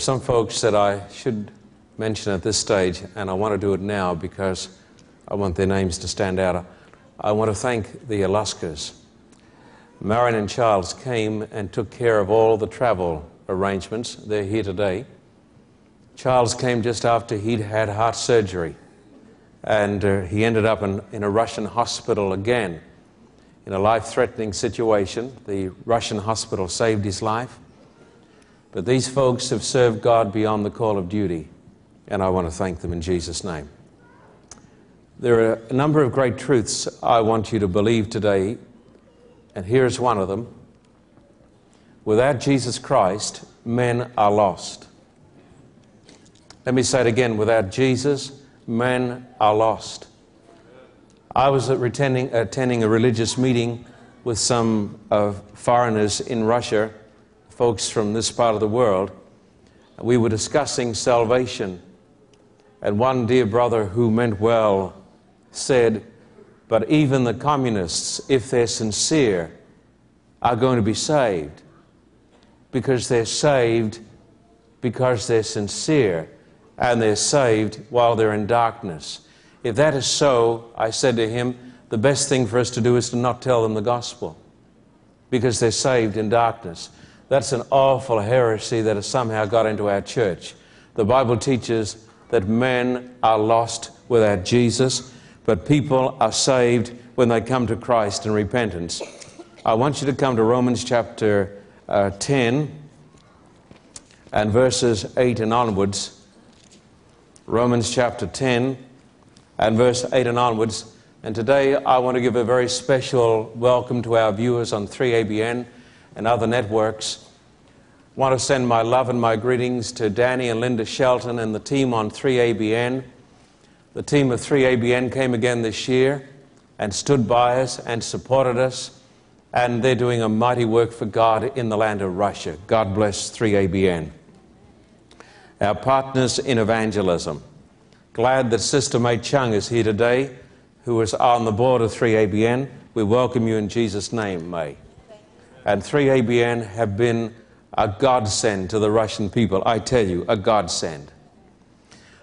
Some folks that I should mention at this stage, and I want to do it now because I want their names to stand out. I want to thank the Alaskas. Marion and Charles came and took care of all the travel arrangements. They're here today. Charles came just after he'd had heart surgery, and uh, he ended up in, in a Russian hospital again in a life threatening situation. The Russian hospital saved his life. But these folks have served God beyond the call of duty, and I want to thank them in Jesus' name. There are a number of great truths I want you to believe today, and here's one of them. Without Jesus Christ, men are lost. Let me say it again without Jesus, men are lost. I was attending, a religious meeting with some foreigners in Russia folks from this part of the world, we were discussing salvation. And one dear brother who meant well said, But even the communists, if they're sincere, are going to be saved because they're saved because they're sincere and they're saved while they're in darkness. If that is so, I said to him, the best thing for us to do is to not tell them the gospel because they're saved in darkness. That's an awful heresy that has somehow got into our church. The Bible teaches that men are lost without Jesus, but people are saved when they come to Christ in repentance. I want you to come to Romans chapter uh, 10 and verses 8 and onwards. Romans chapter 10 and verse 8 and onwards. And today I want to give a very special welcome to our viewers on 3ABN and other networks. I want to send my love and my greetings to Danny and Linda Shelton and the team on 3ABN. The team of 3ABN came again this year and stood by us and supported us, and they're doing a mighty work for God in the land of Russia. God bless 3ABN. Our partners in evangelism. Glad that Sister May Chung is here today, who is on the board of 3ABN. We welcome you in Jesus' name, May and 3ABN have been a godsend to the Russian people. I tell you, a godsend.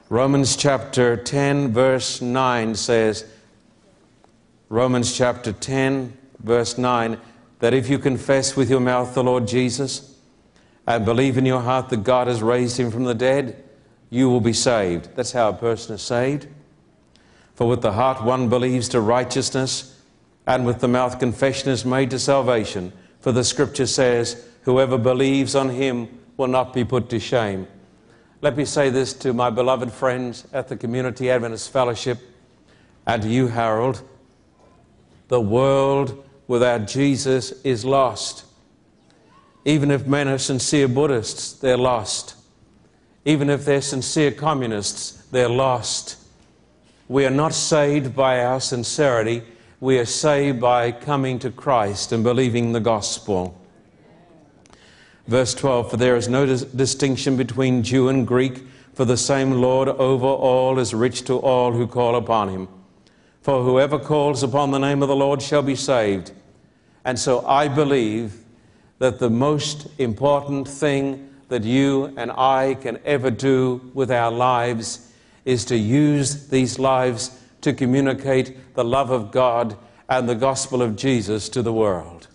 Romans chapter 10, verse 9 says, Romans chapter 10, verse 9, that if you confess with your mouth the Lord Jesus and believe in your heart that God has raised him from the dead, you will be saved. That's how a person is saved. For with the heart one believes to righteousness, and with the mouth confession is made to salvation. For the scripture says, Whoever believes on him will not be put to shame. Let me say this to my beloved friends at the Community Adventist Fellowship and to you, Harold. The world without Jesus is lost. Even if men are sincere Buddhists, they're lost. Even if they're sincere communists, they're lost. We are not saved by our sincerity we are saved by coming to Christ and believing the gospel. Verse 12 For there is no dis- distinction between Jew and Greek, for the same Lord over all is rich to all who call upon him. For whoever calls upon the name of the Lord shall be saved. And so I believe that the most important thing that you and I can ever do with our lives is to use these lives to communicate the love of God and the gospel of Jesus to the world.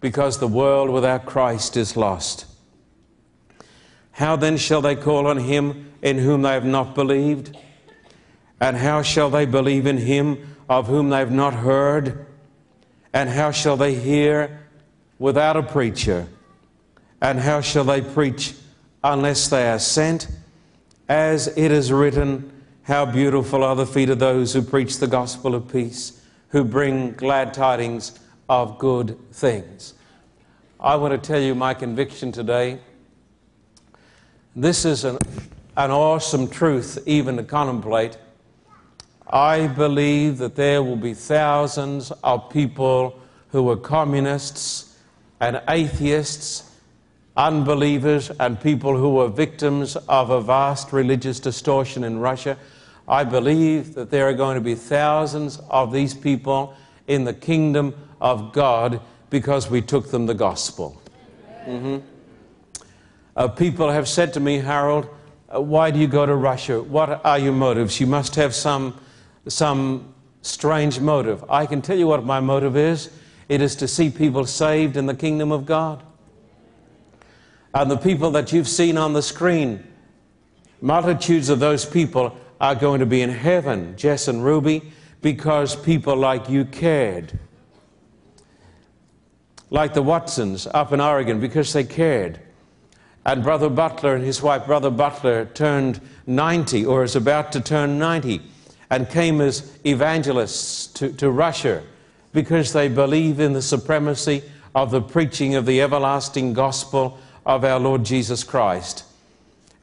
Because the world without Christ is lost. How then shall they call on him in whom they have not believed? And how shall they believe in him of whom they've not heard? And how shall they hear without a preacher? And how shall they preach unless they are sent? As it is written, How beautiful are the feet of those who preach the gospel of peace, who bring glad tidings of good things. I want to tell you my conviction today. This is an, an awesome truth, even to contemplate. I believe that there will be thousands of people who are communists and atheists, unbelievers, and people who are victims of a vast religious distortion in Russia. I believe that there are going to be thousands of these people in the kingdom of God because we took them the gospel. Mm-hmm. Uh, people have said to me, Harold, uh, why do you go to Russia? What are your motives? You must have some some strange motive. I can tell you what my motive is it is to see people saved in the kingdom of God. And the people that you've seen on the screen, multitudes of those people are going to be in heaven, Jess and Ruby, because people like you cared. Like the Watsons up in Oregon, because they cared. And Brother Butler and his wife, Brother Butler, turned 90 or is about to turn 90 and came as evangelists to, to Russia because they believe in the supremacy of the preaching of the everlasting gospel of our Lord Jesus Christ.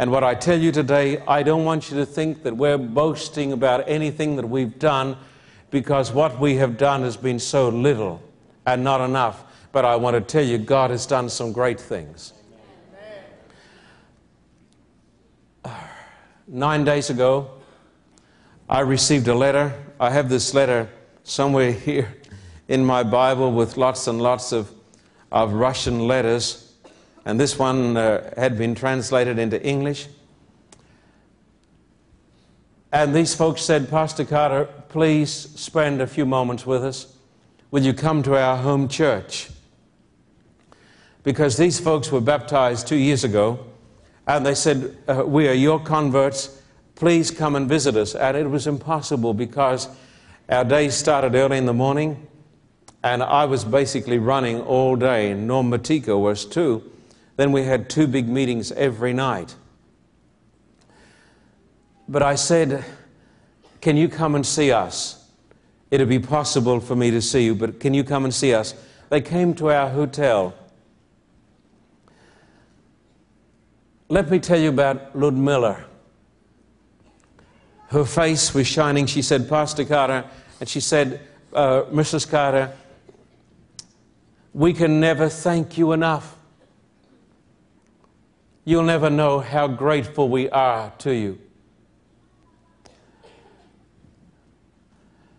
And what I tell you today, I don't want you to think that we're boasting about anything that we've done because what we have done has been so little and not enough. But I want to tell you, God has done some great things. Nine days ago, I received a letter. I have this letter somewhere here in my Bible with lots and lots of, of Russian letters. And this one uh, had been translated into English. And these folks said, Pastor Carter, please spend a few moments with us. Will you come to our home church? Because these folks were baptized two years ago, and they said, uh, We are your converts please come and visit us. And it was impossible because our day started early in the morning, and I was basically running all day, and Norm Matiko was too. Then we had two big meetings every night. But I said, Can you come and see us? It'd be possible for me to see you, but can you come and see us? They came to our hotel. Let me tell you about Ludmilla. Her face was shining. She said, Pastor Carter, and she said, uh, Mrs. Carter, we can never thank you enough. You'll never know how grateful we are to you.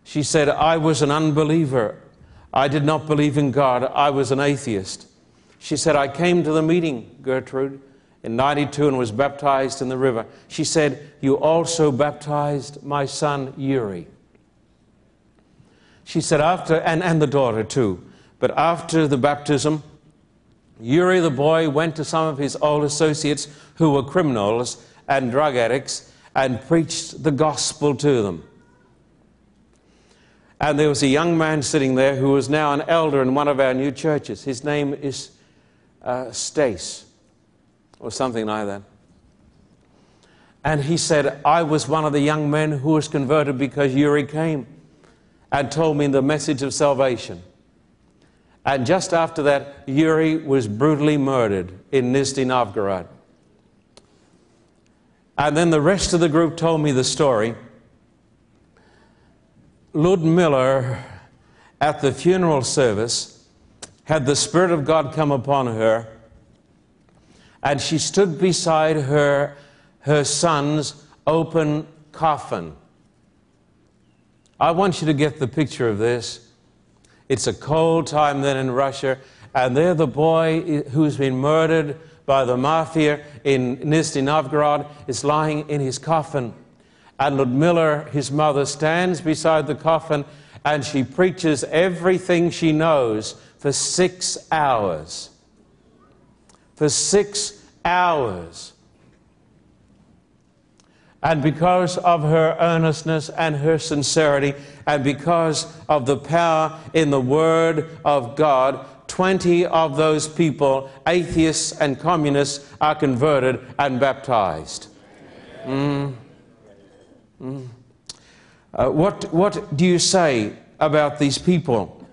She said, I was an unbeliever. I did not believe in God. I was an atheist. She said, I came to the meeting, Gertrude, in 92 and was baptized in the river. She said, You also baptized my son Yuri. She said, after, and, and the daughter too, but after the baptism, Yuri the boy went to some of his old associates who were criminals and drug addicts and preached the gospel to them. And there was a young man sitting there who was now an elder in one of our new churches. His name is uh, Stace or something like that. And he said, I was one of the young men who was converted because Yuri came and told me the message of salvation. And just after that, Yuri was brutally murdered in Nizhny Novgorod. And then the rest of the group told me the story. Ludmilla, at the funeral service, had the Spirit of God come upon her and she stood beside her, her son's open coffin. I want you to get the picture of this. It's a cold time then in Russia, and there the boy who's been murdered by the mafia in Nizhny Novgorod is lying in his coffin. And Ludmilla, his mother, stands beside the coffin and she preaches everything she knows for six hours for six hours. And because of her earnestness and her sincerity, and because of the power in the Word of God, 20 of those people, atheists and communists, are converted and baptized. Mm. Mm. Uh, what, what do you say about these people?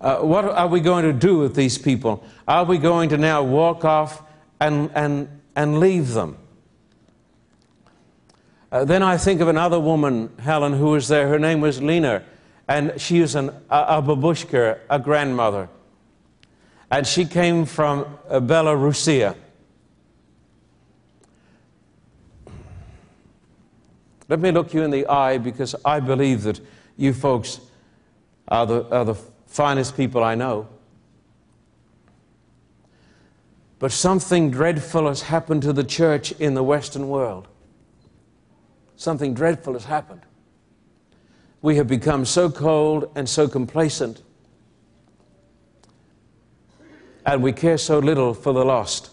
Uh, what are we going to do with these people? Are we going to now walk off and, and, and leave them? Uh, then I think of another woman, Helen, who was there. Her name was Lena, and she was an, a, a babushka, a grandmother. And she came from uh, Belarusia. Let me look you in the eye because I believe that you folks are the, are the finest people I know. But something dreadful has happened to the church in the Western world. Something dreadful has happened. We have become so cold and so complacent, and we care so little for the lost.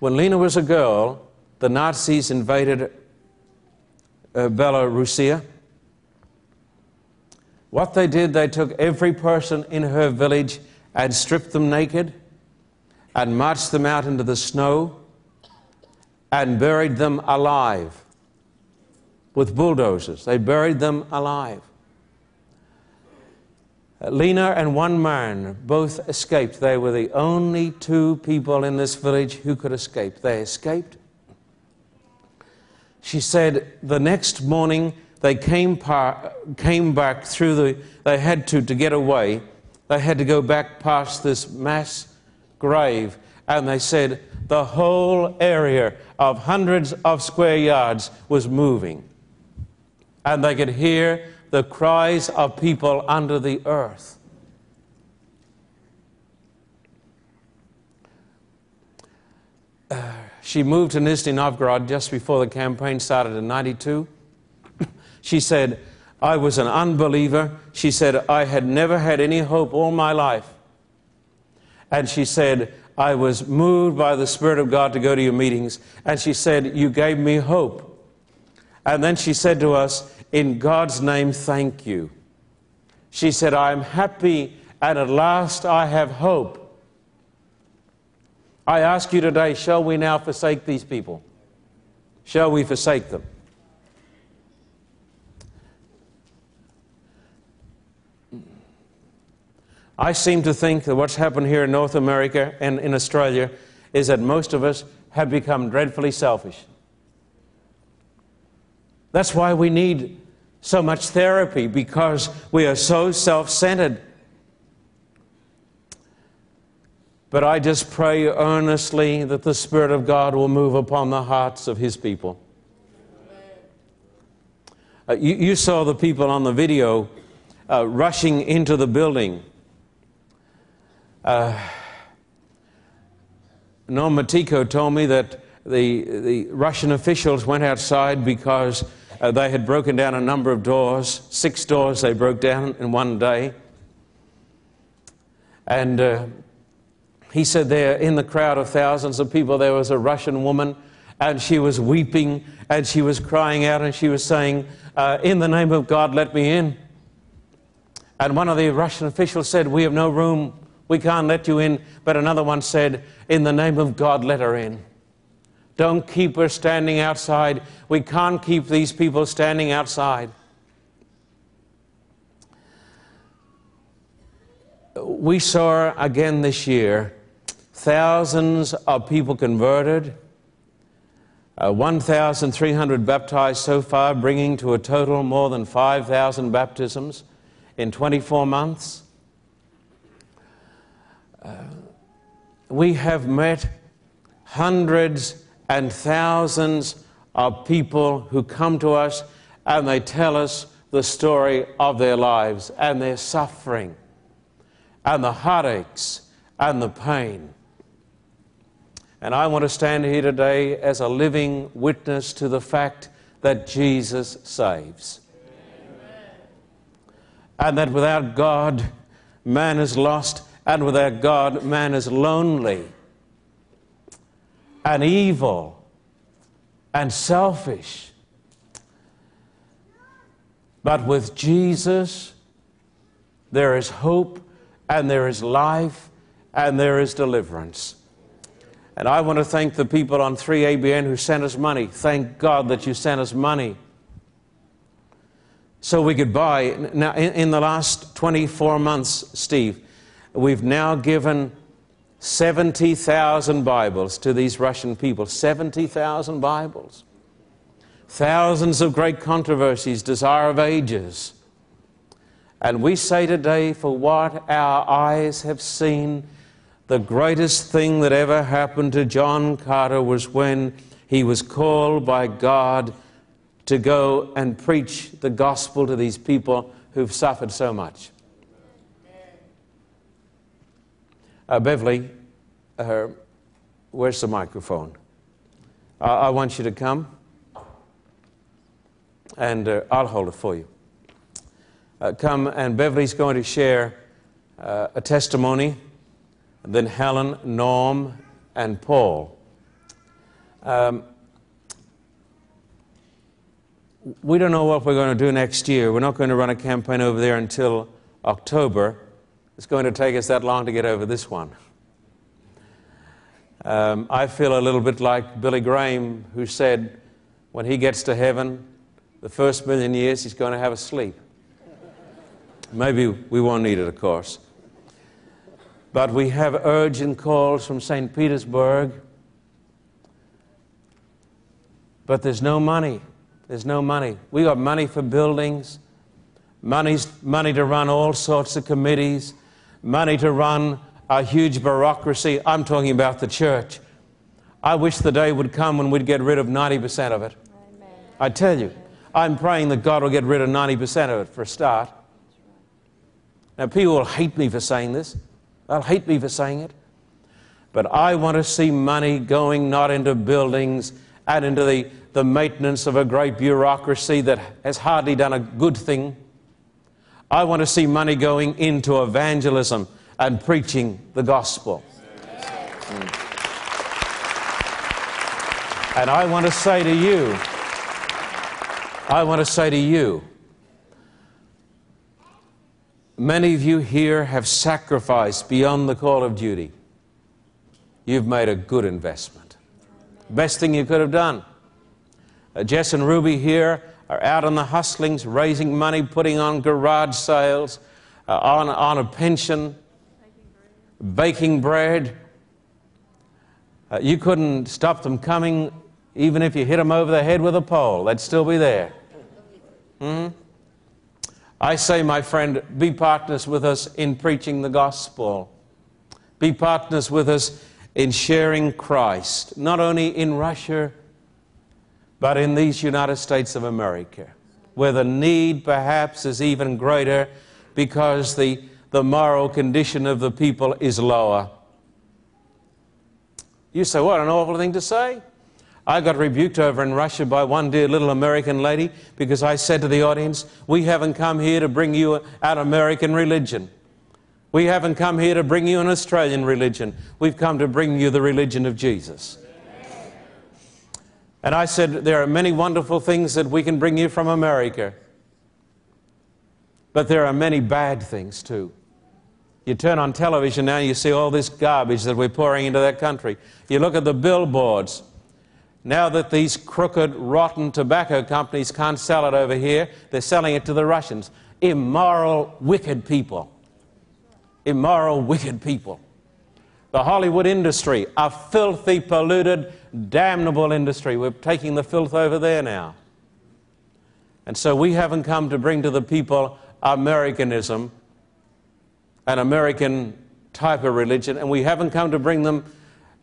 When Lena was a girl, the Nazis invaded uh, Belarusia. What they did, they took every person in her village and stripped them naked and marched them out into the snow and buried them alive with bulldozers. They buried them alive. Lena and one man both escaped. They were the only two people in this village who could escape. They escaped. She said the next morning they came, par- came back through the, they had to, to get away, they had to go back past this mass grave. And they said the whole area of hundreds of square yards was moving. And they could hear the cries of people under the earth. Uh, she moved to Nizhny Novgorod just before the campaign started in 92. She said, I was an unbeliever. She said, I had never had any hope all my life. And she said, I was moved by the Spirit of God to go to your meetings. And she said, You gave me hope. And then she said to us, In God's name, thank you. She said, I am happy, and at last I have hope. I ask you today, shall we now forsake these people? Shall we forsake them? I seem to think that what's happened here in North America and in Australia is that most of us have become dreadfully selfish. That's why we need so much therapy because we are so self centered. But I just pray earnestly that the Spirit of God will move upon the hearts of His people. Uh, you, you, saw the people on the video uh, rushing into the building uh, Matiko told me that the, the Russian officials went outside because uh, they had broken down a number of doors. Six doors they broke down in one day. And uh, he said there, in the crowd of thousands of people, there was a Russian woman, and she was weeping, and she was crying out, and she was saying, uh, In the name of God, let me in. And one of the Russian officials said, We have no room we can't let you in. But another one said, In the name of God, let her in. Don't keep her standing outside. We can't keep these people standing outside. We saw again this year thousands of people converted, uh, 1,300 baptized so far, bringing to a total more than 5,000 baptisms in 24 months. Uh, we have met hundreds and thousands of people who come to us and they tell us the story of their lives and their suffering and the heartaches and the pain. And I want to stand here today as a living witness to the fact that Jesus saves. Amen. And that without God, man is lost and without God, man is lonely and evil and selfish. But with Jesus, there is hope and there is life and there is deliverance. And I want to thank the people on 3ABN who sent us money. Thank God that you sent us money so we could buy. Now, in, in the last 24 months, Steve, we've now given 70,000 Bibles to these Russian people. 70,000 Bibles. Thousands of great controversies, desire of ages. And we say today, for what our eyes have seen, the greatest thing that ever happened to John Carter was when he was called by God to go and preach the gospel to these people who've suffered so much. Uh, Beverly, uh, where's the microphone? I want you to come, and uh, I'll hold it for you. Uh, come, and Beverly's going to share uh, a testimony, then Helen, Norm, and Paul. Um, we don't know what we're going to do next year. We're not going to run a campaign over there until October. It's going to take us that long to get over this one. Um, I feel a little bit like Billy Graham, who said when he gets to heaven, the first million years he's going to have a sleep. Maybe we won't need it, of course. But we have urgent calls from St. Petersburg. But there's no money. There's no money. We got money for buildings, money's, money to run all sorts of committees, money to run a huge bureaucracy. I'm talking about the church. I wish the day would come when we'd get rid of 90% of it. Amen. I tell you, I'm praying that God will get rid of 90% of it for a start. Now, people will hate me for saying this. They'll hate me for saying it. But I want to see money going not into buildings and into the the maintenance of a great bureaucracy that has hardly done a good thing. I want to see money going into evangelism and preaching the gospel. Mm. And I want to say to you, I want to say to you, many of you here have sacrificed beyond the call of duty. You've made a good investment. Best thing you could have done. Uh, Jess and Ruby here are out on the hustlings, raising money, putting on garage sales, uh, on, on a pension, baking bread. Uh, you couldn't stop them coming even if you hit them over the head with a pole, they'd still be there. Mm-hmm. I say, my friend, be partners with us in preaching the gospel. Be partners with us in sharing Christ, not only in Russia but in these United States of America, where the need perhaps is even greater because the, the moral condition of the people is lower. You say, what an awful thing to say. I got rebuked over in Russia by one dear little American lady because I said to the audience, We haven't come here to bring you an American religion. We haven't come here to bring you an Australian religion. We've come to bring you the religion of Jesus. And I said, There are many wonderful things that we can bring you from America, but there are many bad things too. You turn on television now, you see all this garbage that we're pouring into that country. You look at the billboards. Now that these crooked, rotten tobacco companies can't sell it over here, they're selling it to the Russians. Immoral, wicked people. Immoral, wicked people. The Hollywood industry, a filthy, polluted, damnable industry. We're taking the filth over there now. And so we haven't come to bring to the people Americanism, an American type of religion, and we haven't come to bring them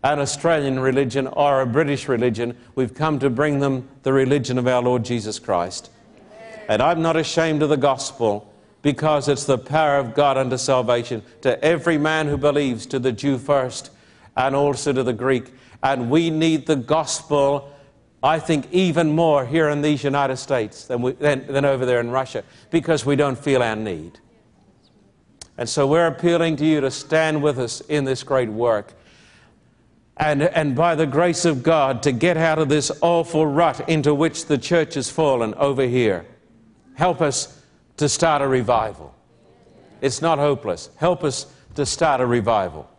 an Australian religion or a British religion. We've come to bring them the religion of our Lord Jesus Christ. And I'm not ashamed of the gospel because it's the power of God unto salvation to every man who believes, to the Jew first, and also to the Greek. And we need the gospel, I think, even more here in these United States than, we, than, than over there in Russia because we don't feel our need. And so we're appealing to you to stand with us in this great work. and, and by the grace of God to get out of this awful rut into which the church has fallen over here. Help us to start a revival. It's not hopeless. Help us to start a revival.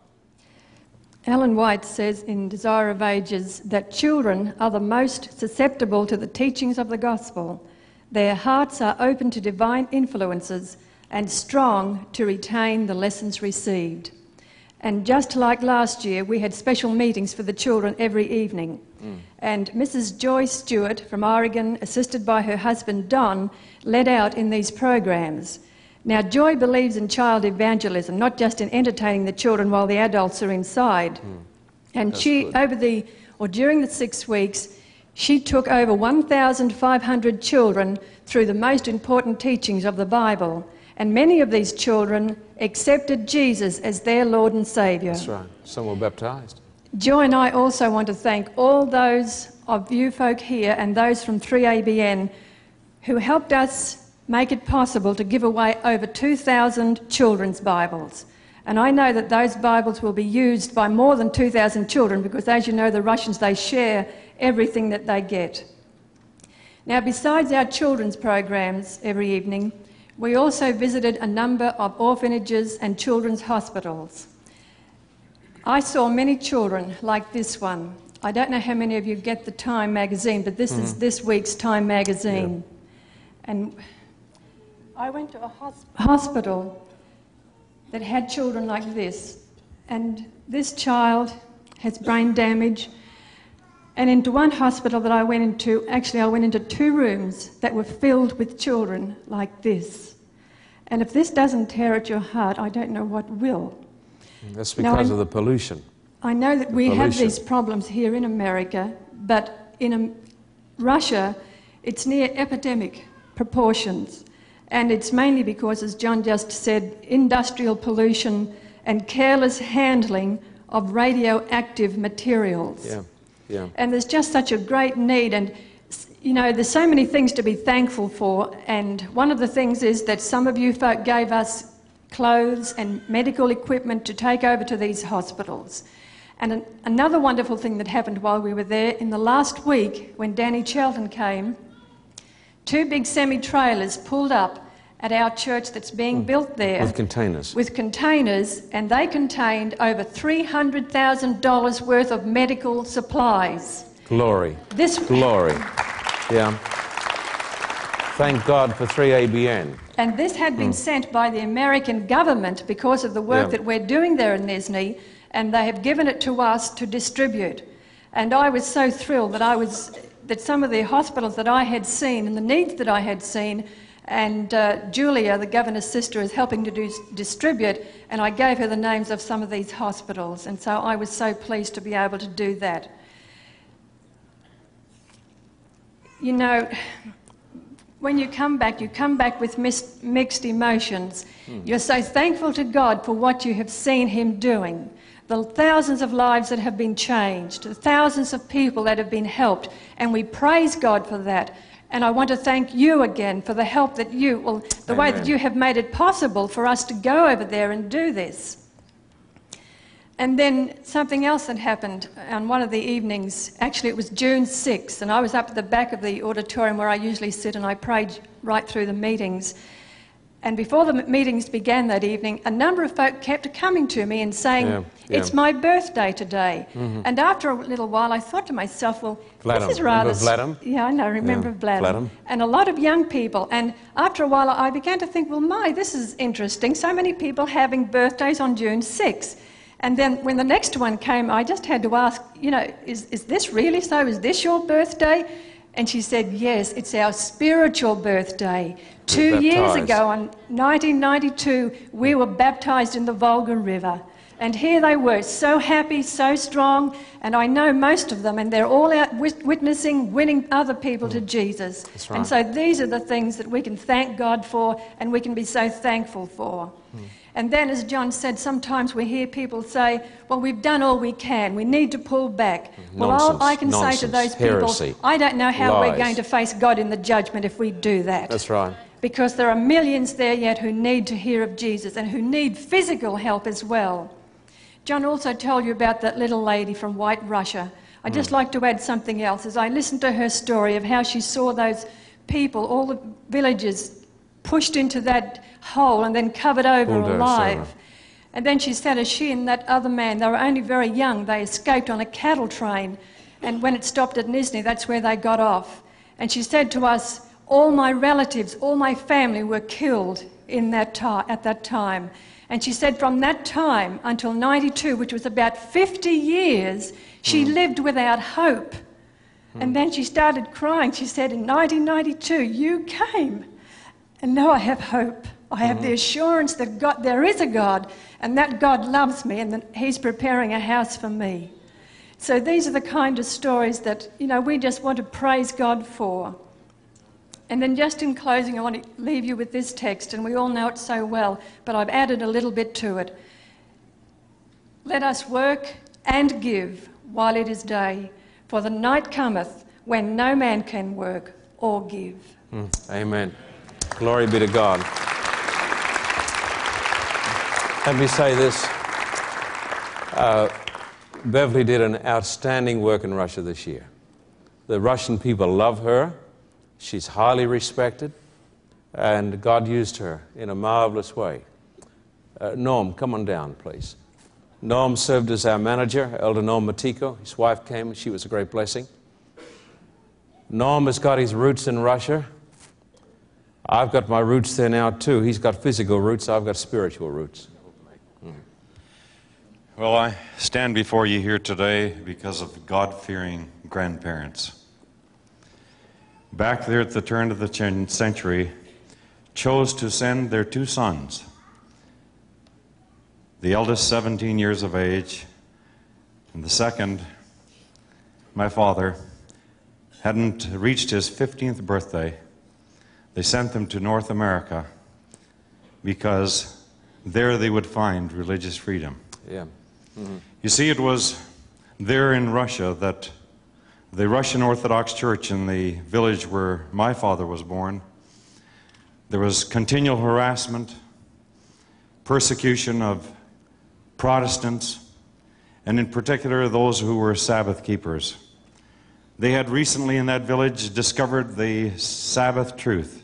Ellen White says in Desire of Ages that children are the most susceptible to the teachings of the gospel. Their hearts are open to divine influences and strong to retain the lessons received. And just like last year, we had special meetings for the children every evening. Mm. And Mrs. Joy Stewart from Oregon, assisted by her husband Don, led out in these programs. Now, Joy believes in child evangelism, not just in entertaining the children while the adults are inside. Mm. And That's she, good. over the, or during the six weeks, she took over 1,500 children through the most important teachings of the Bible. And many of these children accepted Jesus as their Lord and Saviour. That's right. Some were baptized. Joy and I also want to thank all those of you folk here and those from 3ABN who helped us make it possible to give away over 2,000 children's Bibles. And I know that those Bibles will be used by more than 2,000 children because, as you know, the Russians, they share everything that they get. Now, besides our children's programs every evening, we also visited a number of orphanages and children's hospitals. I saw many children like this one. I don't know how many of you get the Time magazine, but this mm. is mm-hmm. this week's Time magazine. Yeah. And I went to a hosp- hospital that had children like this. And this child has brain damage. And into one hospital that I went into, actually, I went into two rooms that were filled with children like this. And if this doesn't tear at your heart, I don't know what will. That's because now, of the pollution. I know that the we pollution. have these problems here in America, but in Russia, it's near epidemic proportions. And it's mainly because, as John just said, industrial pollution and careless handling of radioactive materials. Yeah, yeah. And there's just such a great need. And you know, there's so many things to be thankful for, and one of the things is that some of you folk gave us clothes and medical equipment to take over to these hospitals. And an, another wonderful thing that happened while we were there, in the last week when Danny Shelton came, two big semi trailers pulled up at our church that's being mm. built there. With containers. With containers, and they contained over $300,000 worth of medical supplies. Glory. This glory. Yeah. Thank God for 3ABN. And this had been mm. sent by the American government because of the work yeah. that we're doing there in Nizhny, and they have given it to us to distribute. And I was so thrilled that I was that some of the hospitals that I had seen and the needs that I had seen, and uh, Julia, the governor's sister, is helping to do, distribute, and I gave her the names of some of these hospitals, and so I was so pleased to be able to do that. You know, when you come back, you come back with mis- mixed emotions. Mm. You're so thankful to God for what you have seen Him doing, the thousands of lives that have been changed, the thousands of people that have been helped, and we praise God for that. And I want to thank you again for the help that you, well, the Amen. way that you have made it possible for us to go over there and do this. And then something else had happened on one of the evenings. Actually, it was June 6th, and I was up at the back of the auditorium where I usually sit, and I prayed right through the meetings. And before the meetings began that evening, a number of folk kept coming to me and saying, yeah, yeah. It's my birthday today. Mm-hmm. And after a little while, I thought to myself, Well, Vladam. this is rather. Remember Vladam? Yeah, I know, remember yeah, Vladam. Vladam. And a lot of young people. And after a while, I began to think, Well, my, this is interesting. So many people having birthdays on June 6th. And then when the next one came, I just had to ask, you know, is, is this really so? Is this your birthday? And she said, yes, it's our spiritual birthday. Two years ago, in 1992, we were baptized in the Volga River. And here they were, so happy, so strong, and I know most of them, and they're all out witnessing, winning other people mm. to Jesus. Right. And so these are the things that we can thank God for, and we can be so thankful for. Mm. And then, as John said, sometimes we hear people say, Well, we've done all we can, we need to pull back. Nonsense. Well, all I can Nonsense. say to those Heresy. people, I don't know how Lies. we're going to face God in the judgment if we do that. That's right. Because there are millions there yet who need to hear of Jesus and who need physical help as well. John also told you about that little lady from White Russia. I'd just hmm. like to add something else. As I listened to her story of how she saw those people, all the villagers, pushed into that hole and then covered over alive. And then she said, as she and that other man, they were only very young, they escaped on a cattle train. And when it stopped at Nizhny, that's where they got off. And she said to us, All my relatives, all my family were killed in that ti- at that time. And she said, From that time until 92, which was about 50 years, she lived without hope. And then she started crying. She said, In 1992, you came. And now I have hope. I have the mm-hmm. assurance that God, there is a God and that God loves me and that He's preparing a house for me. So these are the kind of stories that, you know, we just want to praise God for. And then just in closing, I want to leave you with this text, and we all know it so well, but I've added a little bit to it. Let us work and give while it is day, for the night cometh when no man can work or give. Mm, amen. Glory be to God. Let me say this. Uh, Beverly did an outstanding work in Russia this year. The Russian people love her. She's highly respected. And God used her in a marvelous way. Uh, Norm, come on down, please. Norm served as our manager, Elder Norm Matiko. His wife came, she was a great blessing. Norm has got his roots in Russia. I've got my roots there now too. He's got physical roots, I've got spiritual roots. Hmm. Well, I stand before you here today because of God fearing grandparents. Back there at the turn of the century, chose to send their two sons, the eldest 17 years of age, and the second, my father, hadn't reached his 15th birthday. They sent them to North America because there they would find religious freedom. Yeah. Mm-hmm. You see, it was there in Russia that the Russian Orthodox Church in the village where my father was born, there was continual harassment, persecution of Protestants, and in particular those who were Sabbath keepers. They had recently in that village discovered the Sabbath truth.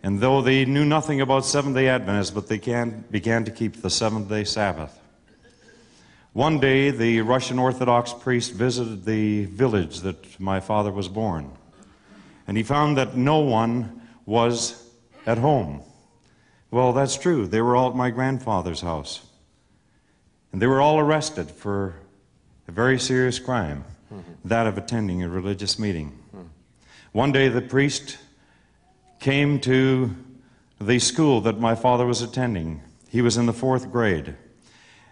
And though they knew nothing about Seventh day Adventists, but they can, began to keep the seventh day Sabbath. One day, the Russian Orthodox priest visited the village that my father was born, and he found that no one was at home. Well, that's true. They were all at my grandfather's house. And they were all arrested for a very serious crime that of attending a religious meeting. One day, the priest came to the school that my father was attending. He was in the fourth grade.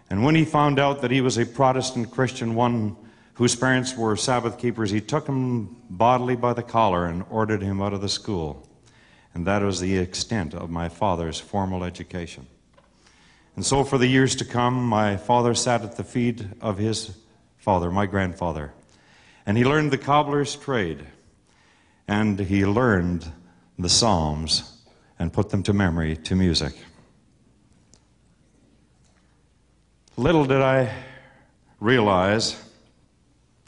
And when he found out that he was a Protestant Christian, one whose parents were Sabbath keepers, he took him bodily by the collar and ordered him out of the school. And that was the extent of my father's formal education. And so, for the years to come, my father sat at the feet of his father, my grandfather, and he learned the cobbler's trade, and he learned the Psalms and put them to memory to music. Little did I realize,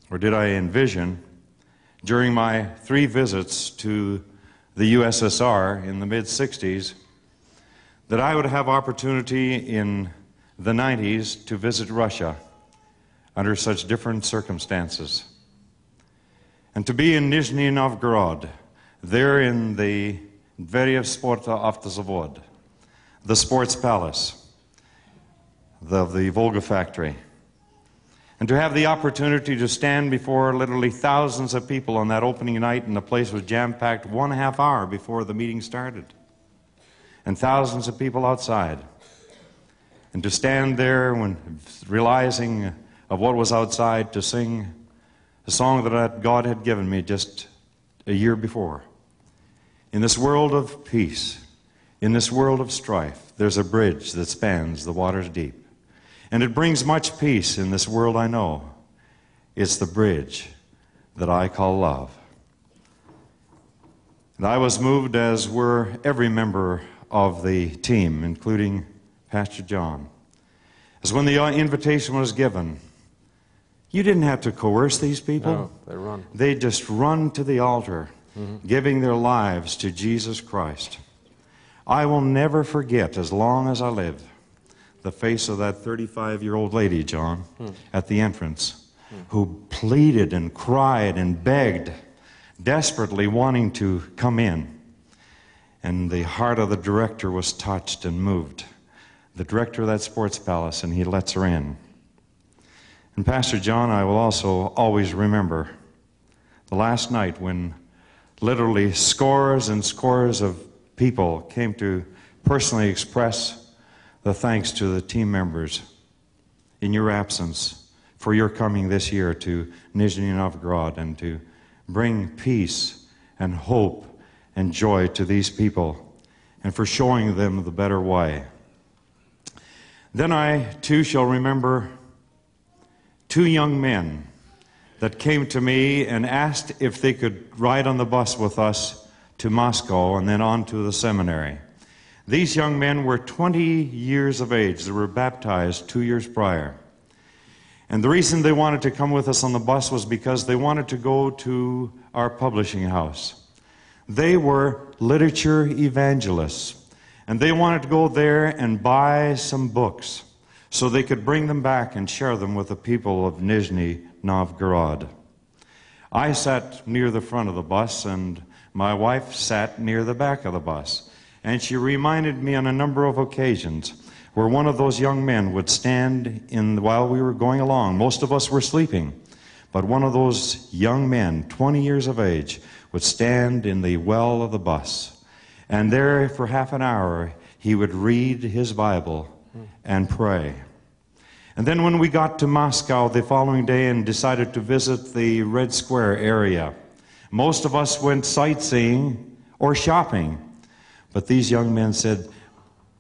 or did I envision, during my three visits to the USSR in the mid 60s, that I would have opportunity in the 90s to visit Russia under such different circumstances. And to be in Nizhny Novgorod, there in the Dvorets Sporta Avtozavod, the sports palace of the Volga factory. And to have the opportunity to stand before literally thousands of people on that opening night, and the place was jam packed one half hour before the meeting started, and thousands of people outside. And to stand there when realizing of what was outside, to sing a song that God had given me just a year before. In this world of peace, in this world of strife, there's a bridge that spans the waters deep. And it brings much peace in this world I know. It's the bridge that I call love. And I was moved, as were every member of the team, including Pastor John. As when the invitation was given. You didn't have to coerce these people. No, they run. They just run to the altar, mm-hmm. giving their lives to Jesus Christ. I will never forget, as long as I live, the face of that 35 year old lady, John, hmm. at the entrance, hmm. who pleaded and cried and begged, desperately wanting to come in. And the heart of the director was touched and moved. The director of that sports palace, and he lets her in. And Pastor John, I will also always remember the last night when literally scores and scores of people came to personally express the thanks to the team members in your absence for your coming this year to Nizhny Novgorod and to bring peace and hope and joy to these people and for showing them the better way. Then I too shall remember two young men that came to me and asked if they could ride on the bus with us to Moscow and then on to the seminary. These young men were 20 years of age. They were baptized two years prior. And the reason they wanted to come with us on the bus was because they wanted to go to our publishing house. They were literature evangelists, and they wanted to go there and buy some books so they could bring them back and share them with the people of Nizhny Novgorod. I sat near the front of the bus, and my wife sat near the back of the bus. And she reminded me on a number of occasions where one of those young men would stand in while we were going along. Most of us were sleeping, but one of those young men, 20 years of age, would stand in the well of the bus. And there, for half an hour, he would read his Bible and pray. And then, when we got to Moscow the following day and decided to visit the Red Square area, most of us went sightseeing or shopping. But these young men said,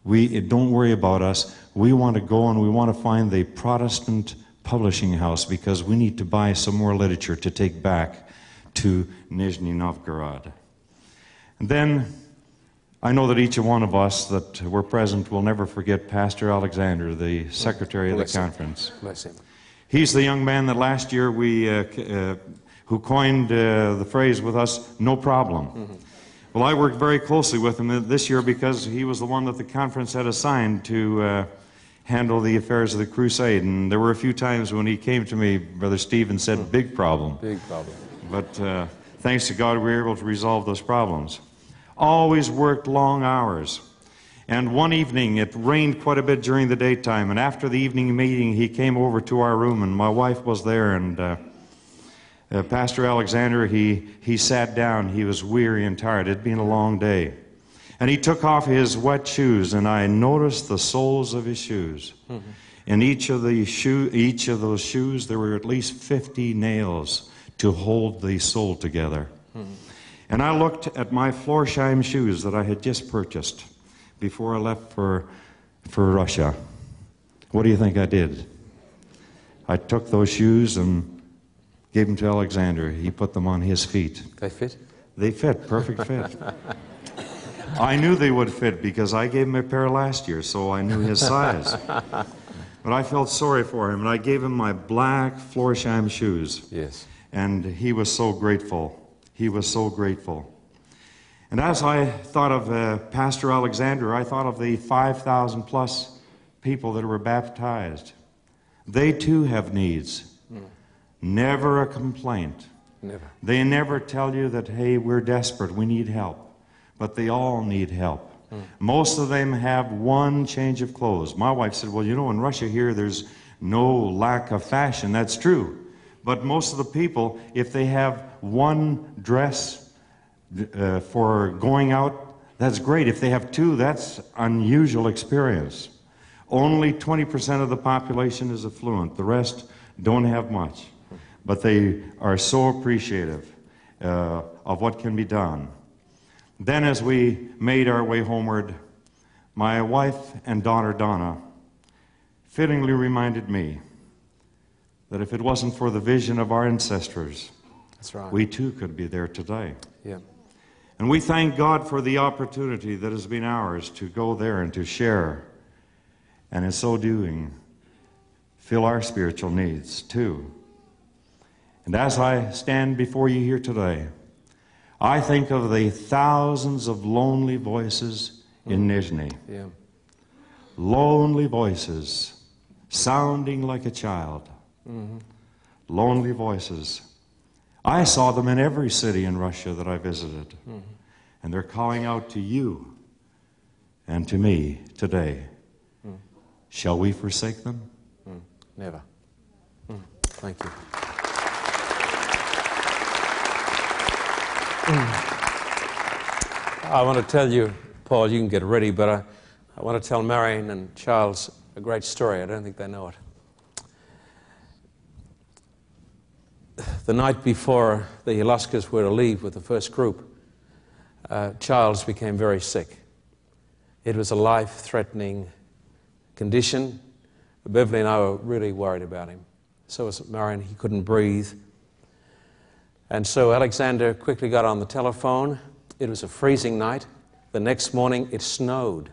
we, Don't worry about us. We want to go and we want to find the Protestant publishing house because we need to buy some more literature to take back to Nizhny Novgorod. And then I know that each one of us that were present will never forget Pastor Alexander, the secretary of the Bless him. conference. Bless him. He's the young man that last year we, uh, uh, who coined uh, the phrase with us, no problem. Well, I worked very closely with him this year because he was the one that the conference had assigned to uh, handle the affairs of the crusade. And there were a few times when he came to me, Brother Steve, and said, big problem. Big problem. But uh, thanks to God, we were able to resolve those problems. Always worked long hours. And one evening, it rained quite a bit during the daytime. And after the evening meeting, he came over to our room, and my wife was there. And uh, uh, Pastor Alexander, he, he sat down. He was weary and tired. It had been a long day. And he took off his wet shoes, and I noticed the soles of his shoes. In each of, the shoe, each of those shoes, there were at least 50 nails to hold the sole together. And I looked at my Florsheim shoes that I had just purchased before I left for, for Russia. What do you think I did? I took those shoes and gave them to Alexander. He put them on his feet. They fit? They fit, perfect fit. I knew they would fit because I gave him a pair last year, so I knew his size. But I felt sorry for him, and I gave him my black Florsheim shoes. Yes. And he was so grateful. He was so grateful. And as I thought of uh, Pastor Alexander, I thought of the 5,000 plus people that were baptized. They too have needs. Never a complaint. Never. They never tell you that, hey, we're desperate, we need help. But they all need help. Most of them have one change of clothes. My wife said, well, you know, in Russia here, there's no lack of fashion. That's true. But most of the people, if they have one dress uh, for going out, that's great. If they have two, that's unusual experience. Only 20% of the population is affluent. The rest don't have much. But they are so appreciative uh, of what can be done. Then, as we made our way homeward, my wife and daughter Donna fittingly reminded me that if it wasn't for the vision of our ancestors, That's right. we too could be there today. yeah. And we thank God for the opportunity that has been ours to go there and to share. And in so doing, fill our spiritual needs too. And as I stand before you here today, I think of the thousands of lonely voices in mm. Nizhny. Yeah. Lonely voices sounding like a child. Mm-hmm. Lonely voices. I saw them in every city in Russia that I visited. Mm-hmm. And they're calling out to you and to me today. Mm. Shall we forsake them? Mm. Never. Mm, Thank you. Mm. I want to tell you, Paul, you can get ready, but I, I want to tell Marion and Charles a great story. I don't think they know it. The night before the Iluskas were to leave with the first group, uh, Charles became very sick. It was a life threatening condition. Beverly and I were really worried about him. So was Marion. He couldn't breathe. And so Alexander quickly got on the telephone. It was a freezing night. The next morning, it snowed.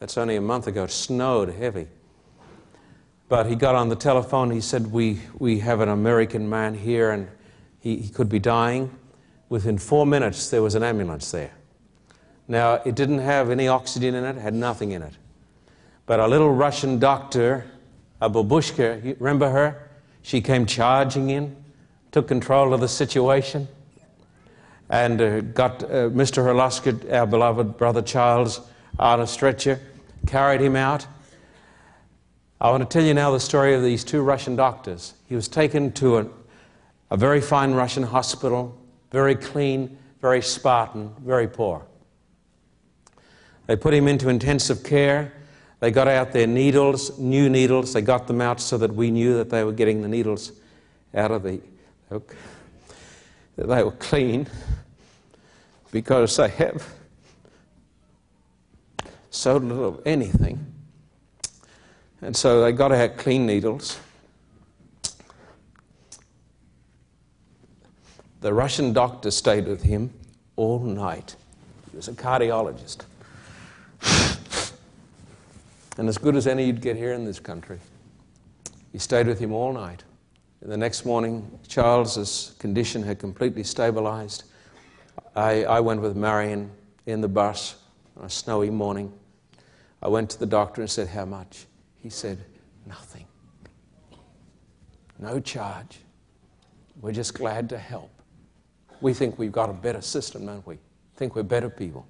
That's only a month ago. It snowed heavy. But he got on the telephone. He said, We, we have an American man here and he, he could be dying. Within four minutes, there was an ambulance there. Now, it didn't have any oxygen in it, had nothing in it. But a little Russian doctor, a babushka, you remember her? She came charging in, took control of the situation, and uh, got uh, Mr. Hurlaska, our beloved brother Charles, on a stretcher, carried him out. I want to tell you now the story of these two Russian doctors. He was taken to a, a very fine Russian hospital, very clean, very Spartan, very poor. They put him into intensive care. They got out their needles, new needles. They got them out so that we knew that they were getting the needles out of the. that they were clean because they have so little of anything. And so they got out clean needles. The Russian doctor stayed with him all night. He was a cardiologist. and as good as any you'd get here in this country. He stayed with him all night. And the next morning, Charles's condition had completely stabilized. I, I went with Marion in the bus on a snowy morning. I went to the doctor and said, How much? He said, Nothing. No charge. We're just glad to help. We think we've got a better system, don't we? Think we're better people.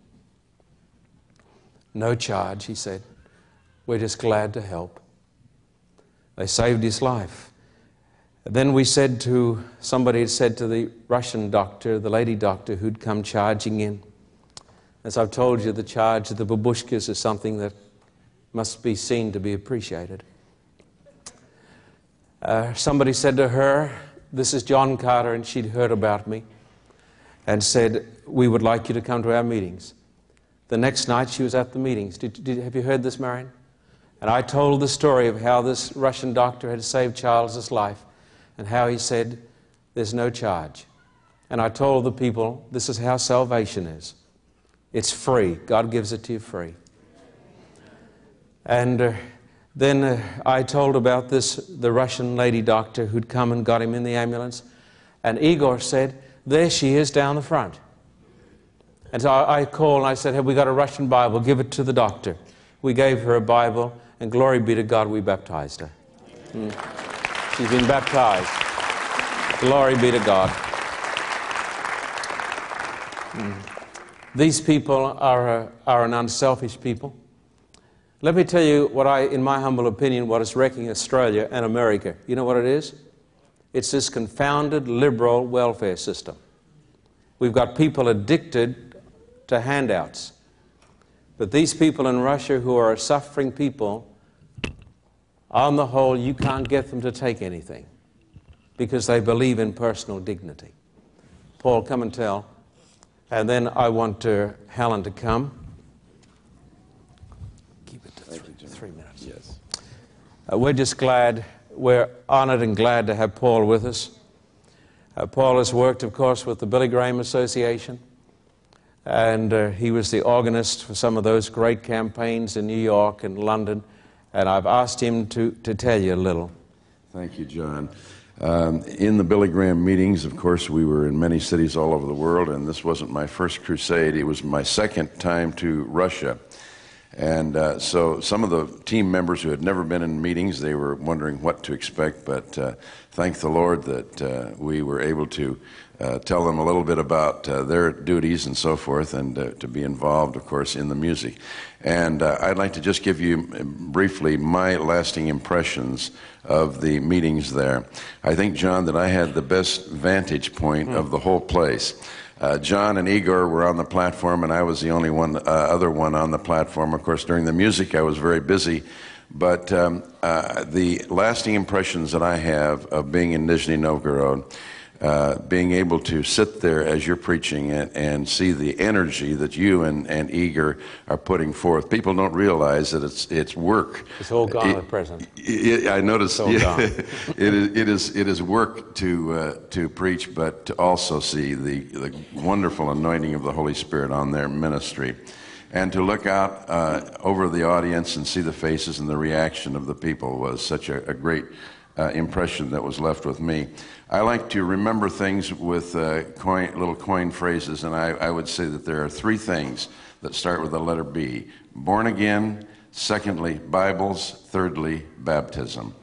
No charge, he said. We're just glad to help. They saved his life. Then we said to somebody said to the Russian doctor, the lady doctor who'd come charging in, as I've told you, the charge of the babushkas is something that must be seen to be appreciated. Uh, somebody said to her, This is John Carter, and she'd heard about me, and said, We would like you to come to our meetings. The next night she was at the meetings. Did, did, have you heard this, Marion? And I told the story of how this Russian doctor had saved Charles's life and how he said, There's no charge. And I told the people, This is how salvation is it's free. God gives it to you free. And uh, then uh, I told about this, the Russian lady doctor who'd come and got him in the ambulance. And Igor said, There she is down the front. And so I, I called and I said, Have we got a Russian Bible? Give it to the doctor. We gave her a Bible, and glory be to God, we baptized her. Mm. She's been baptized. Glory be to God. Mm. These people are, a, are an unselfish people. Let me tell you what I, in my humble opinion, what is wrecking Australia and America. You know what it is? It's this confounded liberal welfare system. We've got people addicted to handouts. But these people in Russia who are suffering people, on the whole, you can't get them to take anything because they believe in personal dignity. Paul, come and tell. And then I want uh, Helen to come. Keep it to three, three minutes. Yes. Uh, we're just glad, we're honored and glad to have Paul with us. Uh, Paul has worked, of course, with the Billy Graham Association, and uh, he was the organist for some of those great campaigns in New York and London and I've asked him to, to tell you a little. Thank you, John. Um, in the Billy Graham meetings, of course, we were in many cities all over the world, and this wasn't my first crusade. It was my second time to Russia. And uh, so some of the team members who had never been in meetings, they were wondering what to expect, but uh, thank the Lord that uh, we were able to uh, tell them a little bit about uh, their duties and so forth, and uh, to be involved, of course, in the music. And uh, I'd like to just give you briefly my lasting impressions of the meetings there. I think, John, that I had the best vantage point of the whole place. Uh, John and Igor were on the platform, and I was the only one, uh, other one on the platform. Of course, during the music, I was very busy. But um, uh, the lasting impressions that I have of being in Nizhny Novgorod uh, being able to sit there as you're preaching and, and see the energy that you and, and Igor are putting forth. People don't realize that it's, it's work. It's all gone It- at present. it- I noticed all yeah, gone. it, is, it, is, it is work to, uh, to preach, but to also see the, the wonderful anointing of the Holy Spirit on their ministry. And to look out uh, over the audience and see the faces and the reaction of the people was such a, a great uh, impression that was left with me. I like to remember things with uh, coin, little coin phrases, and I, I would say that there are three things that start with the letter B born again, secondly, Bibles, thirdly, baptism.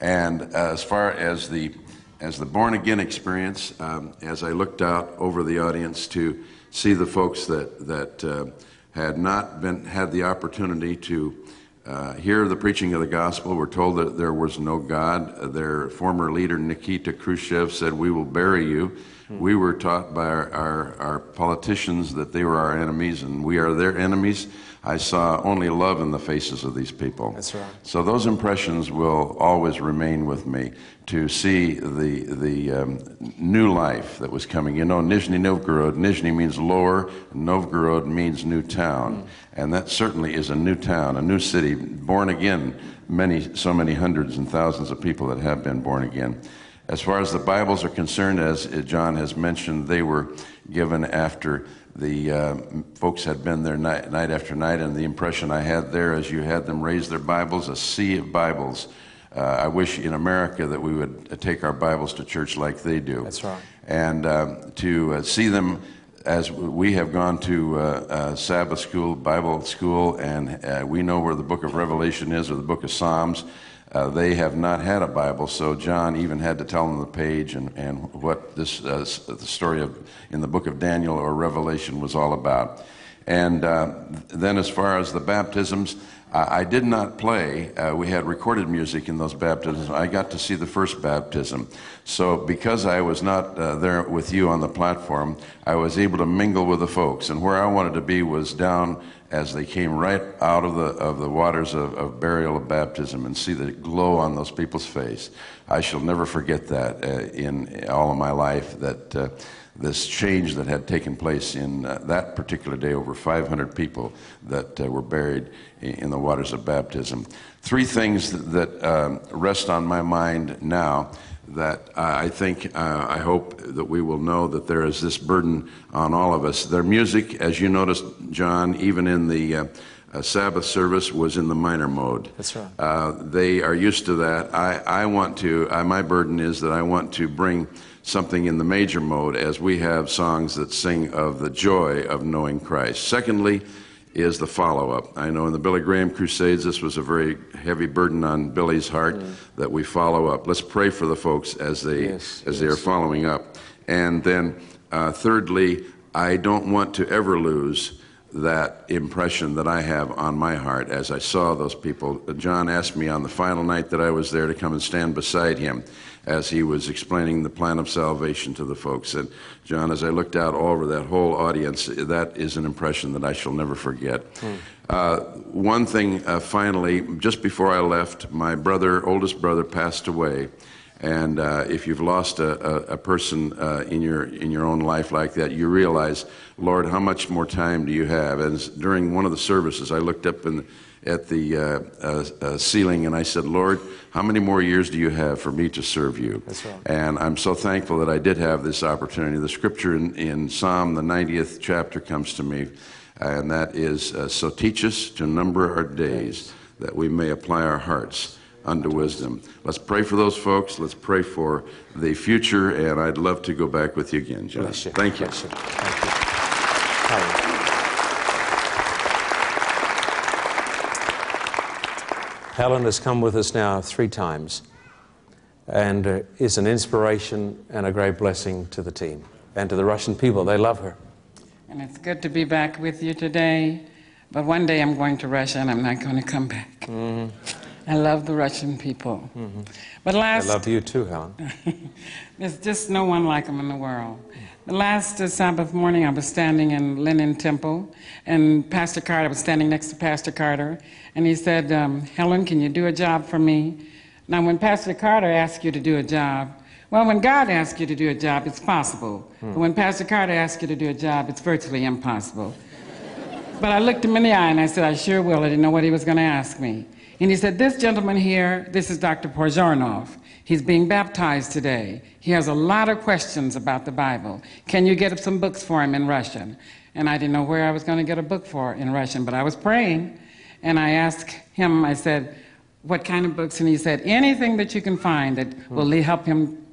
And uh, as far as the as the born again experience, um, as I looked out over the audience to see the folks that that uh, had not been had the opportunity to uh, hear the preaching of the gospel, We're told that there was no God. Their former leader Nikita Khrushchev said, "We will bury you." We were taught by our, our, our politicians that they were our enemies, and we are their enemies. I saw only love in the faces of these people. That's right. So those impressions will always remain with me to see the the um, new life that was coming. You know, Nizhny Novgorod. Nizhny means lower. Novgorod means new town, and that certainly is a new town, a new city, born again. Many, so many hundreds and thousands of people that have been born again. As far as the Bibles are concerned, as uh, John has mentioned, they were given after the uh, folks had been there night, night after night, and the impression I had there as you had them raise their Bibles, a sea of Bibles. Uh, I wish in America that we would uh, take our Bibles to church like they do. That's right. And um, to uh, see them as we have gone to uh, uh, Sabbath school, Bible school, and uh, we know where the book of Revelation is or the book of Psalms. Uh, they have not had a Bible, so John even had to tell them the page and, and what this uh, the story of in the book of Daniel or Revelation was all about. And uh, then, as far as the baptisms, I, did not play. Uh, we had recorded music in those baptisms. I got to see the first baptism. So, because I was not uh, there with you on the platform, I was able to mingle with the folks. And where I wanted to be was down as they came right out of the of the waters of, of burial of baptism and see the glow on those people's face. I shall never forget that uh, in all of my life. That uh, this change that had taken place in uh, that particular day, over 500 people that uh, were buried in, in the waters of baptism. Three things that, that um, rest on my mind now that I think, uh, I hope that we will know that there is this burden on all of us. Their music, as you noticed, John, even in the uh, uh, Sabbath service, was in the minor mode. That's right. Uh, they are used to that. I, I want to, uh, my burden is that I want to bring something in the major mode as we have songs that sing of the joy of knowing Christ. Secondly, is the follow up. I know in the Billy Graham Crusades, this was a very heavy burden on Billy's heart that we follow up. Let's pray for the folks as they Yes, as they are following up. And then, uh, thirdly, I don't want to ever lose that impression that I have on my heart as I saw those people. John asked me on the final night that I was there to come and stand beside him as he was explaining the plan of salvation to the folks. And John, as I looked out over that whole audience, that is an impression that I shall never forget. Uh, one thing, uh, finally, just before I left, my brother, oldest brother, passed away. And uh, if you've lost a, a, a person uh, in your in your own life like that, you realize, Lord, how much more time do you have? And during one of the services, I looked up in, at the uh, uh, uh, ceiling and I said, Lord, how many more years do you have for me to serve you? That's right. And I'm so thankful that I did have this opportunity. The scripture in, in Psalm, the 90th chapter, comes to me, and that is, uh, So teach us to number our days, that we may apply our hearts unto wisdom. Let's pray for those folks. Let's pray for the future, and I'd love to go back with you again, John. Bless you. Thank you. Thank you. Helen. Has come with us now three times and uh, is an inspiration and a great blessing to the team and to the Russian people. They love her. And it's good to be back with you today. But one day I'm going to Russia and I'm not going to come back. Mm-hmm. I love the Russian people. But last. I love you too, Helen. there's just no one like them in the world. The last uh, Sabbath morning, I was standing in Lenin Temple, and Pastor Carter I was standing next to Pastor Carter, and he said, um, Helen, can you do a job for me? Now, when Pastor Carter asks you to do a job, well, when God asks you to do a job, it's possible. But when Pastor Carter asks you to do a job, it's virtually impossible. But I looked him in the eye and I said, I sure will. I didn't know what he was going to ask me. And he said, This gentleman here, this is Dr. Porzharnov. He's being baptized today. He has a lot of questions about the Bible. Can you get some books for him in Russian? And I didn't know where I was going to get a book for in Russian, but I was praying. And I asked him, I said, What kind of books? And he said, Anything that you can find that hmm. will help him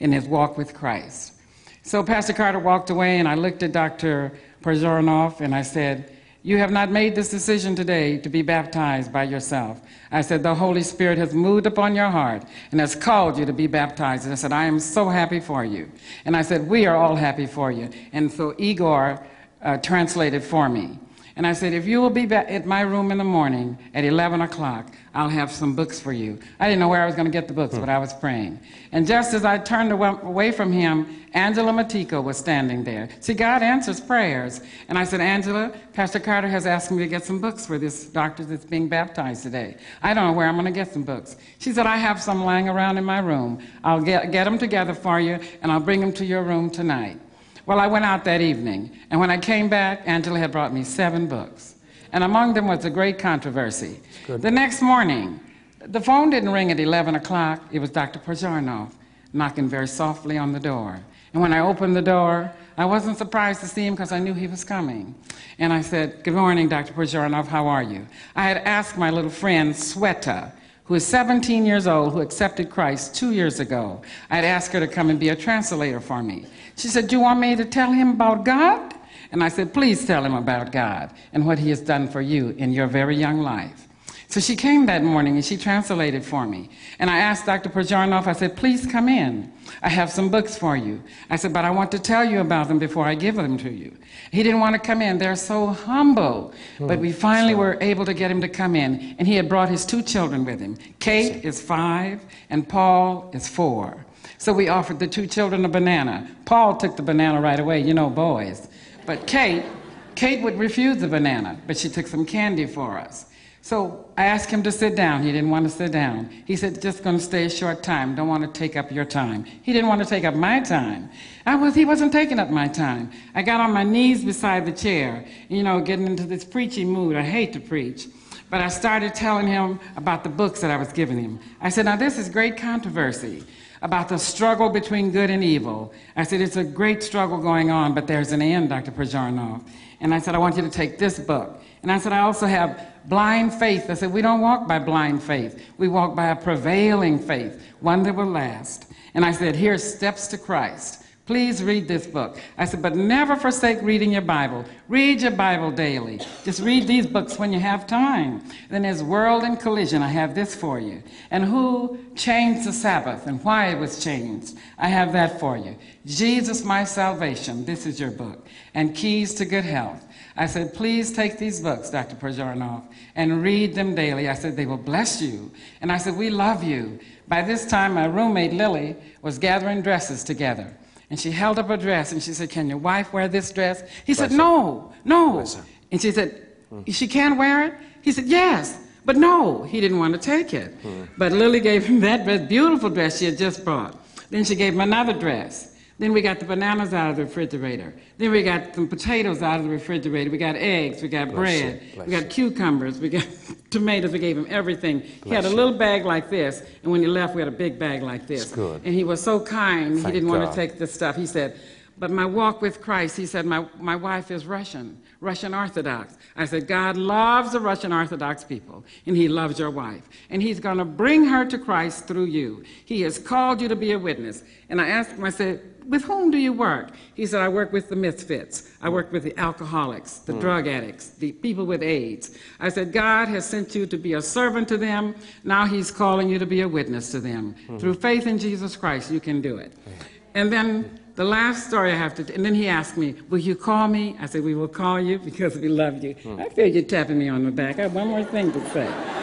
in his walk with Christ. So Pastor Carter walked away, and I looked at Dr. Porzharnov and I said, You have not made this decision today to be baptized by yourself. I said, The Holy Spirit has moved upon your heart and has called you to be baptized. And I said, I am so happy for you. And I said, We are all happy for you. And so Igor uh, translated for me. And I said, if you will be at my room in the morning at 11 o'clock, I'll have some books for you. I didn't know where I was going to get the books, but I was praying. And just as I turned away from him, Angela Matiko was standing there. See, God answers prayers. And I said, Angela, Pastor Carter has asked me to get some books for this doctor that's being baptized today. I don't know where I'm going to get some books. She said, I have some lying around in my room. I'll get, get them together for you, and I'll bring them to your room tonight. Well, I went out that evening, and when I came back, Angela had brought me seven books. And among them was a great controversy. The next morning, the phone didn't ring at 11 o'clock. It was Dr. Porzharnov knocking very softly on the door. And when I opened the door, I wasn't surprised to see him because I knew he was coming. And I said, Good morning, Dr. Porzharnov, how are you? I had asked my little friend, Sweta, who is 17 years old, who accepted Christ two years ago. I'd asked her to come and be a translator for me. She said, Do you want me to tell him about God? And I said, Please tell him about God and what he has done for you in your very young life. So she came that morning and she translated for me. And I asked Dr. Porzharnov, I said, Please come in. I have some books for you. I said, But I want to tell you about them before I give them to you. He didn't want to come in. They're so humble. Hmm, but we finally were able to get him to come in. And he had brought his two children with him. Kate is five, and Paul is four. So we offered the two children a banana. Paul took the banana right away, you know, boys. But Kate, Kate would refuse the banana, but she took some candy for us. So I asked him to sit down. He didn't want to sit down. He said, just going to stay a short time. Don't want to take up your time. He didn't want to take up my time. I was, he wasn't taking up my time. I got on my knees beside the chair, you know, getting into this preaching mood. I hate to preach. But I started telling him about the books that I was giving him. I said, now this is great controversy about the struggle between good and evil. I said, it's a great struggle going on, but there's an end, Dr. Porzharnov. And I said, I want you to take this book. And I said, I also have blind faith. I said, we don't walk by blind faith. We walk by a prevailing faith, one that will last. And I said, here's Steps to Christ. Please read this book. I said, but never forsake reading your Bible. Read your Bible daily. Just read these books when you have time. Then there's World and Collision. I have this for you. And who changed the Sabbath and why it was changed. I have that for you. Jesus, my salvation. This is your book. And Keys to Good Health. I said, please take these books, Dr. Porzharnov, and read them daily. I said, they will bless you. And I said, we love you. By this time, my roommate, Lily, was gathering dresses together. And she held up a dress and she said, Can your wife wear this dress? He said, No, no. And she said, She can't wear it? He said, Yes. But no, he didn't want to take it. But Lily gave him that dress, beautiful dress she had just brought. Then she gave him another dress. Then we got the bananas out of the refrigerator. Then we got some potatoes out of the refrigerator. We got eggs. We got bread. Bless we got cucumbers. We got tomatoes. We gave him everything. he had a little bag like this, and when he left, we had a big bag like this. good. And he was so kind. he didn't want to take the stuff. He said, But my walk with Christ, he said, my, my wife is Russian, Russian Orthodox. I said, God loves the Russian Orthodox people, and he loves your wife. And he's going to bring her to Christ through you. He has called you to be a witness. And I asked him, I said, with whom do you work? He said, I work with the misfits. I work with the alcoholics, the mm. drug addicts, the people with AIDS. I said, God has sent you to be a servant to them. Now he's calling you to be a witness to them. Mm. Through faith in Jesus Christ, you can do it. Mm. And then the last story I have to, and then he asked me, Will you call me? I said, We will call you because we love you. I feel you tapping me on the back. I have one more thing to say.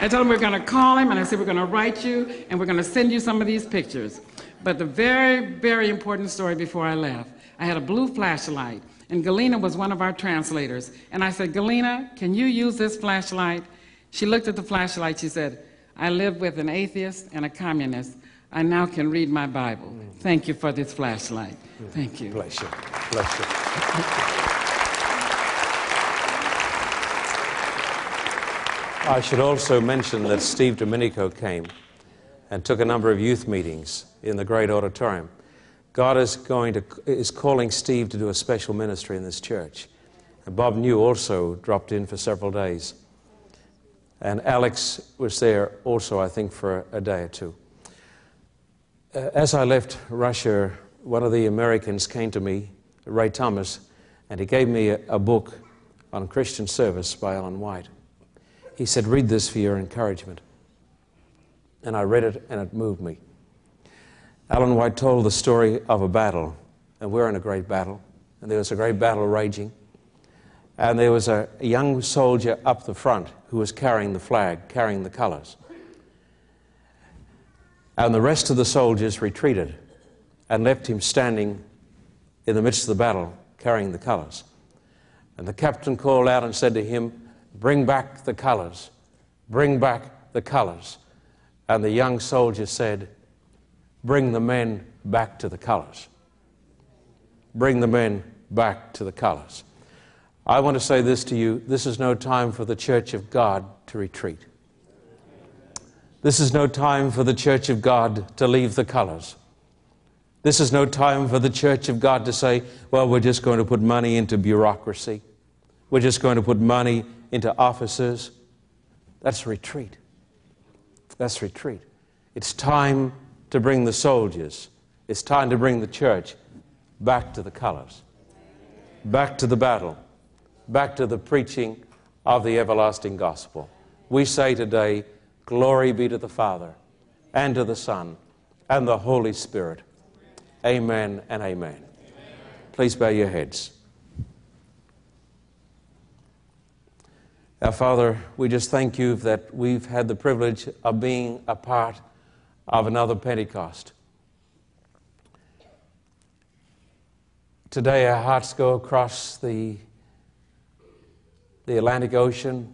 I told him we are going to call him, and I said, We're going to write you, and we're going to send you some of these pictures. But the very, very important story before I left I had a blue flashlight, and Galena was one of our translators. And I said, Galena, can you use this flashlight? She looked at the flashlight. She said, I live with an atheist and a communist. I now can read my Bible. Thank you for this flashlight. Thank you. Bless you. Bless you. I should also mention that Steve Domenico came and took a number of youth meetings in the great auditorium. God is, going to, is calling Steve to do a special ministry in this church. And Bob New also dropped in for several days. And Alex was there also, I think, for a, day or two. Uh, as I left Russia, one of the Americans came to me, Ray Thomas, and he gave me a, a book on Christian service by Ellen White. He said, Read this for your encouragement. And I read it, and it moved me. Ellen White told the story of a battle, and we're in a great battle, and there was a great battle raging. And there was a, young soldier up the front who was carrying the flag, carrying the colors. And the rest of the soldiers retreated and left him standing in the midst of the battle, carrying the colors. And the captain called out and said to him, Bring back the colors. Bring back the colors. And the young soldier said, Bring the men back to the colors. Bring the men back to the colors. I want to say this to you this is no time for the church of God to retreat. This is no time for the church of God to leave the colors. This is no time for the church of God to say, well, we're just going to put money into bureaucracy. We're just going to put money into offices. That's retreat. That's retreat. It's time to bring the soldiers, it's time to bring the church back to the colors, back to the battle, back to the preaching of the everlasting gospel. We say today, Glory be to the Father, and to the Son, and the Holy Spirit. Amen and amen. amen. Please bow your heads. Our Father, we just thank you that we've had the privilege of being a part of another Pentecost. Today, our hearts go across the, the Atlantic Ocean,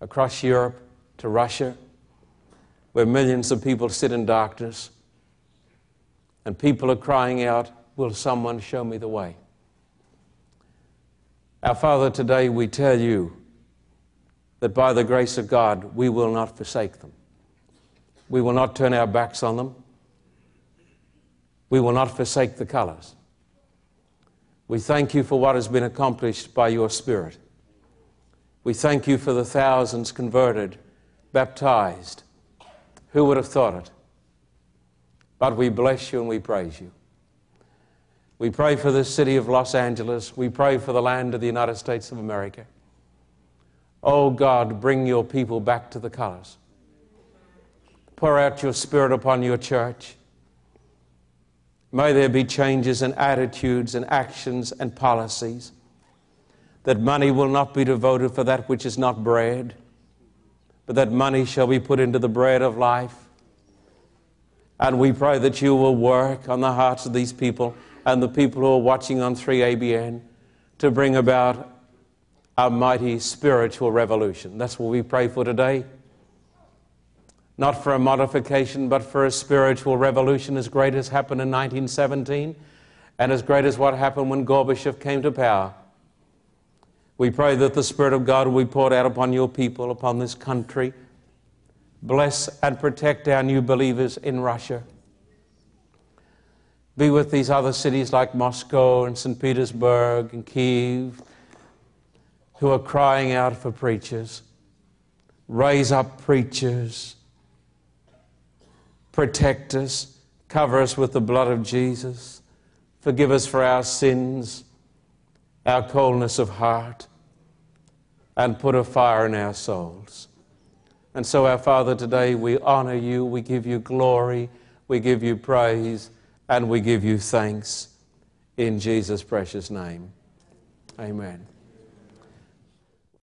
across Europe to Russia, where millions of people sit in darkness, and people are crying out, Will someone show me the way? Our Father, today we tell you that by the grace of God, we will not forsake them. We will not turn our backs on them. We will not forsake the colors. We thank you for what has been accomplished by your Spirit. We thank you for the thousands converted, baptized. Who would have thought it? But we bless you and we praise you. We pray for the city of Los Angeles. We pray for the land of the United States of America. Oh God, bring your people back to the colors. Pour out your spirit upon your church. May there be changes in attitudes and actions and policies. That money will not be devoted for that which is not bread, but that money shall be put into the bread of life. And we pray that you will work on the hearts of these people and the people who are watching on 3ABN to bring about a mighty spiritual revolution. That's what we pray for today. Not for a modification, but for a spiritual revolution as great as happened in 1917 and as great as what happened when Gorbachev came to power. We pray that the Spirit of God will be poured out upon your people, upon this country. Bless and protect our new believers in Russia. Be with these other cities like Moscow and St. Petersburg and Kiev who are crying out for preachers. Raise up preachers. Protect us. Cover us with the blood of Jesus. Forgive us for our sins, our coldness of heart, and put a fire in our souls. And so, our Father, today we honor you, we give you glory, we give you praise, and we give you thanks in Jesus' precious name. Amen.